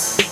Thanks.